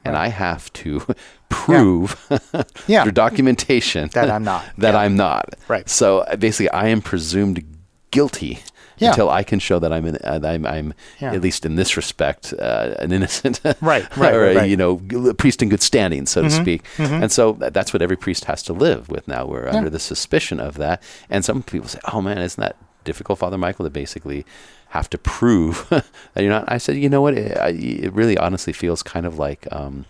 and I have to prove yeah. yeah. through documentation that I'm not. that yeah. I'm not. Right. So uh, basically, I am presumed guilty yeah. until I can show that I'm in, uh, I'm, I'm yeah. at least in this respect uh, an innocent, right, right, or right. you know, a priest in good standing, so mm-hmm. to speak. Mm-hmm. And so that's what every priest has to live with now. We're yeah. under the suspicion of that, and some people say, "Oh man, isn't that difficult, Father Michael, to basically have to prove that you're not?" I said, "You know what? It, it really, honestly, feels kind of like." Um,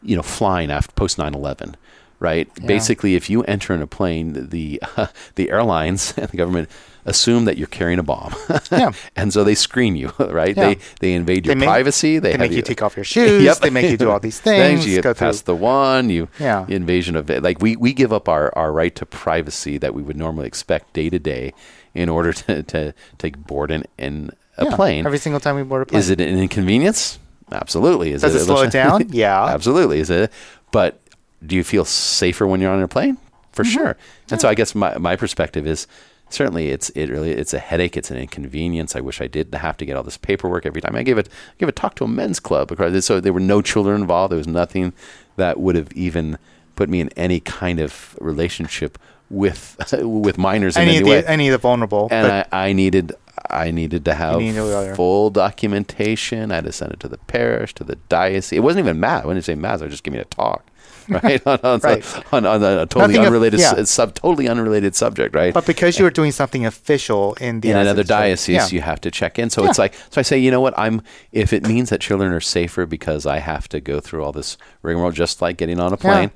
you know, flying after post 9/11, right? Yeah. Basically, if you enter in a plane, the uh, the airlines and the government assume that you're carrying a bomb. yeah. and so they screen you, right? Yeah. They they invade your they make, privacy. They, they make you, you, take off your shoes. yep. They make you do all these things. you get past the one. You yeah. invasion of it. Like we, we give up our, our right to privacy that we would normally expect day to day in order to, to take board in, in a yeah. plane. Every single time we board a plane. Is it an inconvenience? Absolutely. Is Does it, it slow it down? yeah. Absolutely. Is it? But do you feel safer when you're on a plane? For mm-hmm. sure. And yeah. so I guess my, my perspective is certainly it's it really it's a headache it's an inconvenience i wish i didn't have to get all this paperwork every time i gave it give a talk to a men's club because so there were no children involved there was nothing that would have even put me in any kind of relationship with with minors in any of the, way. any of the vulnerable and I, I needed I needed to have full documentation. I had to send it to the parish, to the diocese. It wasn't even mass. didn't say mass, they're just giving me a talk. right? on, on, right. on, on a totally Nothing unrelated, of, yeah. sub, totally unrelated subject, right? But because you were doing something official in the in another diocese, yeah. you have to check in. So yeah. it's like, so I say, you know what? I'm if it means that children are safer because I have to go through all this rigmarole, just like getting on a plane.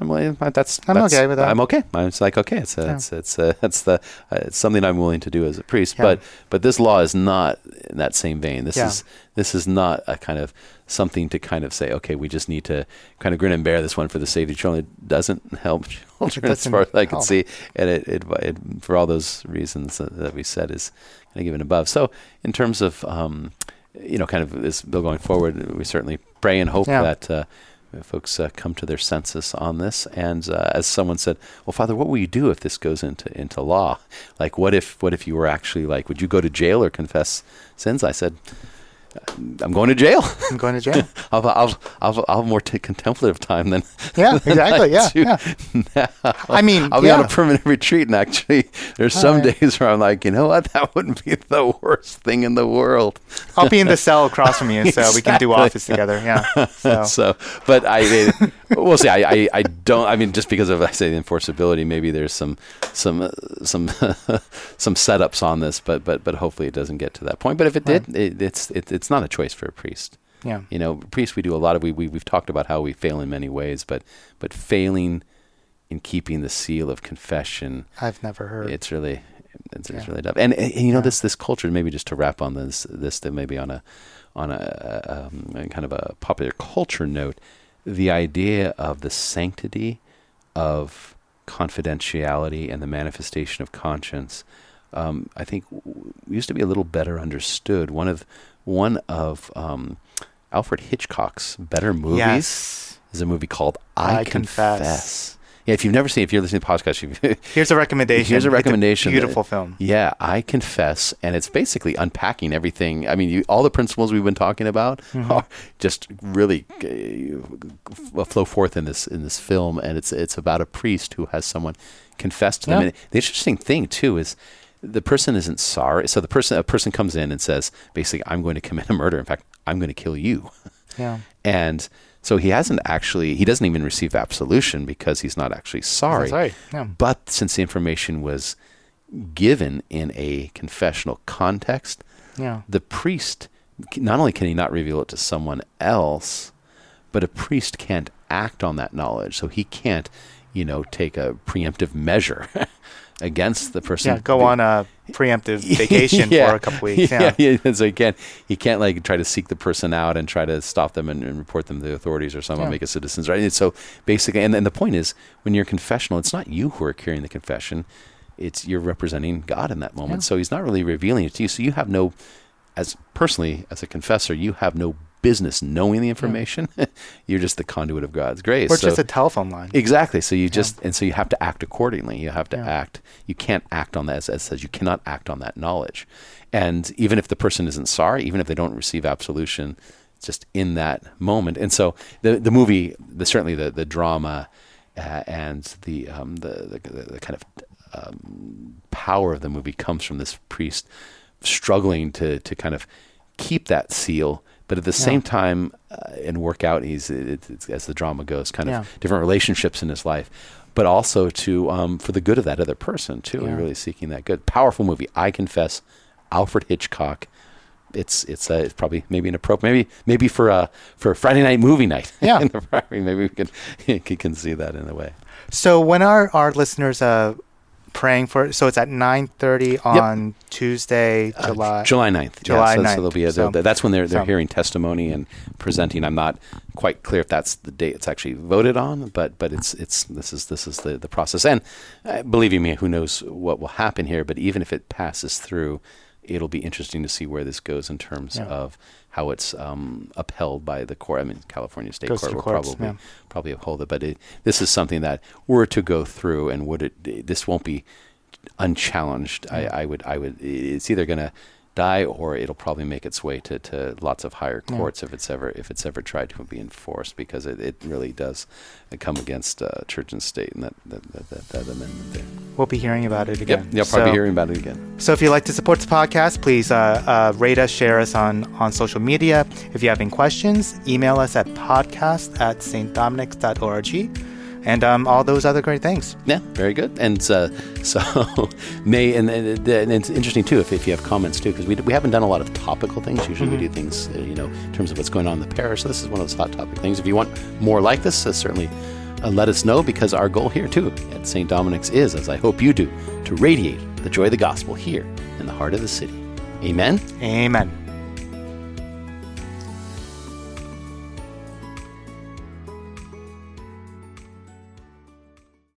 I'm that's, I'm that's, okay with that. I'm okay. I'm like, okay, it's a, yeah. it's it's a, it's the uh, it's something I'm willing to do as a priest. Yeah. But but this law is not in that same vein. This yeah. is this is not a kind of something to kind of say, okay, we just need to kind of grin and bear this one for the safety of children. It doesn't help children as far as I can see, and it, it, it, for all those reasons that we said is kind of given above. So in terms of um, you know, kind of this bill going forward, we certainly pray and hope that. Uh, folks uh, come to their senses on this. And uh, as someone said, "Well, Father, what will you do if this goes into into law? Like, what if what if you were actually like, would you go to jail or confess sins?" I said, I'm going to jail. I'm going to jail. I'll, I'll, I'll, I'll, have more t- contemplative time than. Yeah, than exactly. I yeah, yeah. I mean, I'll be on a permanent retreat, and actually, there's some right. days where I'm like, you know what, that wouldn't be the worst thing in the world. I'll be in the cell across from you, so exactly. we can do office together. Yeah. So, so but I, it, we'll see. I, I, I, don't. I mean, just because of I say the enforceability, maybe there's some, some, uh, some, some setups on this, but but but hopefully it doesn't get to that point. But if it right. did, it, it's it, it's not a choice for a priest. Yeah. You know, priests we do a lot of we, we we've talked about how we fail in many ways, but but failing in keeping the seal of confession. I've never heard. It's really it's, yeah. it's really tough. And, and, you know yeah. this this culture maybe just to wrap on this this that maybe on a on a, um, a kind of a popular culture note, the idea of the sanctity of confidentiality and the manifestation of conscience um, I think w- used to be a little better understood. One of one of um, Alfred Hitchcock's better movies yes. is a movie called I, I Confess. Confess. Yeah, if you've never seen, if you're listening to the podcast, here's a recommendation. Here's a recommendation. Beautiful that, film. Yeah, I confess, and it's basically unpacking everything. I mean, you, all the principles we've been talking about mm-hmm. are just really uh, flow forth in this in this film, and it's it's about a priest who has someone confess to them. Yeah. And the interesting thing too is the person isn't sorry. So the person, a person comes in and says, basically, I'm going to commit a murder. In fact, I'm going to kill you. Yeah. and so he hasn't actually, he doesn't even receive absolution because he's not actually sorry. sorry. Yeah. But since the information was given in a confessional context, yeah. the priest, not only can he not reveal it to someone else, but a priest can't act on that knowledge. So he can't, you know, take a preemptive measure against the person. Yeah, go on a preemptive vacation yeah, for a couple weeks. Yeah, yeah. yeah. So you can't you can't like try to seek the person out and try to stop them and, and report them to the authorities or someone yeah. make a citizens right. And so basically, and, and the point is, when you're confessional, it's not you who are carrying the confession; it's you're representing God in that moment. So He's not really revealing it to you. So you have no, as personally as a confessor, you have no business knowing the information. Yeah. You're just the conduit of God's grace. Or so, just a telephone line. Exactly. So you yeah. just and so you have to act accordingly. You have to yeah. act. You can't act on that as, as says you cannot act on that knowledge. And even if the person isn't sorry, even if they don't receive absolution, it's just in that moment. And so the the movie, the, certainly the the drama uh, and the, um, the, the, the kind of um, power of the movie comes from this priest struggling to to kind of keep that seal but at the yeah. same time, uh, and work out he's it, it's, as the drama goes, kind yeah. of different relationships in his life, but also to um, for the good of that other person too. Yeah. Really seeking that good, powerful movie. I confess, Alfred Hitchcock. It's it's, uh, it's probably maybe an appropriate maybe maybe for a for a Friday night movie night. Yeah, maybe we can can see that in a way. So when our our listeners uh, praying for it. So it's at 9:30 on yep. Tuesday, July uh, July 9th. July yeah, so, 9th. So, be a, so that's when they're they're so. hearing testimony and presenting. I'm not quite clear if that's the date it's actually voted on, but but it's it's this is this is the the process. And uh, believe me, who knows what will happen here? But even if it passes through, it'll be interesting to see where this goes in terms yeah. of how it's um, upheld by the court. I mean, California State Goes Court will courts, probably yeah. probably uphold it. But it, this is something that were to go through, and would it? This won't be unchallenged. I, I would I would. It's either going to die or it'll probably make its way to, to lots of higher courts yeah. if it's ever if it's ever tried to be enforced because it, it really does come against uh, church and state and that that, that, that, that amendment there. we'll be hearing about it again. Yep, you'll probably so, be hearing about it again. So if you'd like to support the podcast, please uh, uh, rate us, share us on, on social media. If you have any questions, email us at podcast at stdominics.org and um, all those other great things. Yeah, very good. And uh, so, may and, and, it's interesting too if, if you have comments too, because we, we haven't done a lot of topical things. Usually mm-hmm. we do things, uh, you know, in terms of what's going on in the parish. So this is one of those hot topic things. If you want more like this, uh, certainly uh, let us know because our goal here too at St. Dominic's is, as I hope you do, to radiate the joy of the gospel here in the heart of the city. Amen. Amen.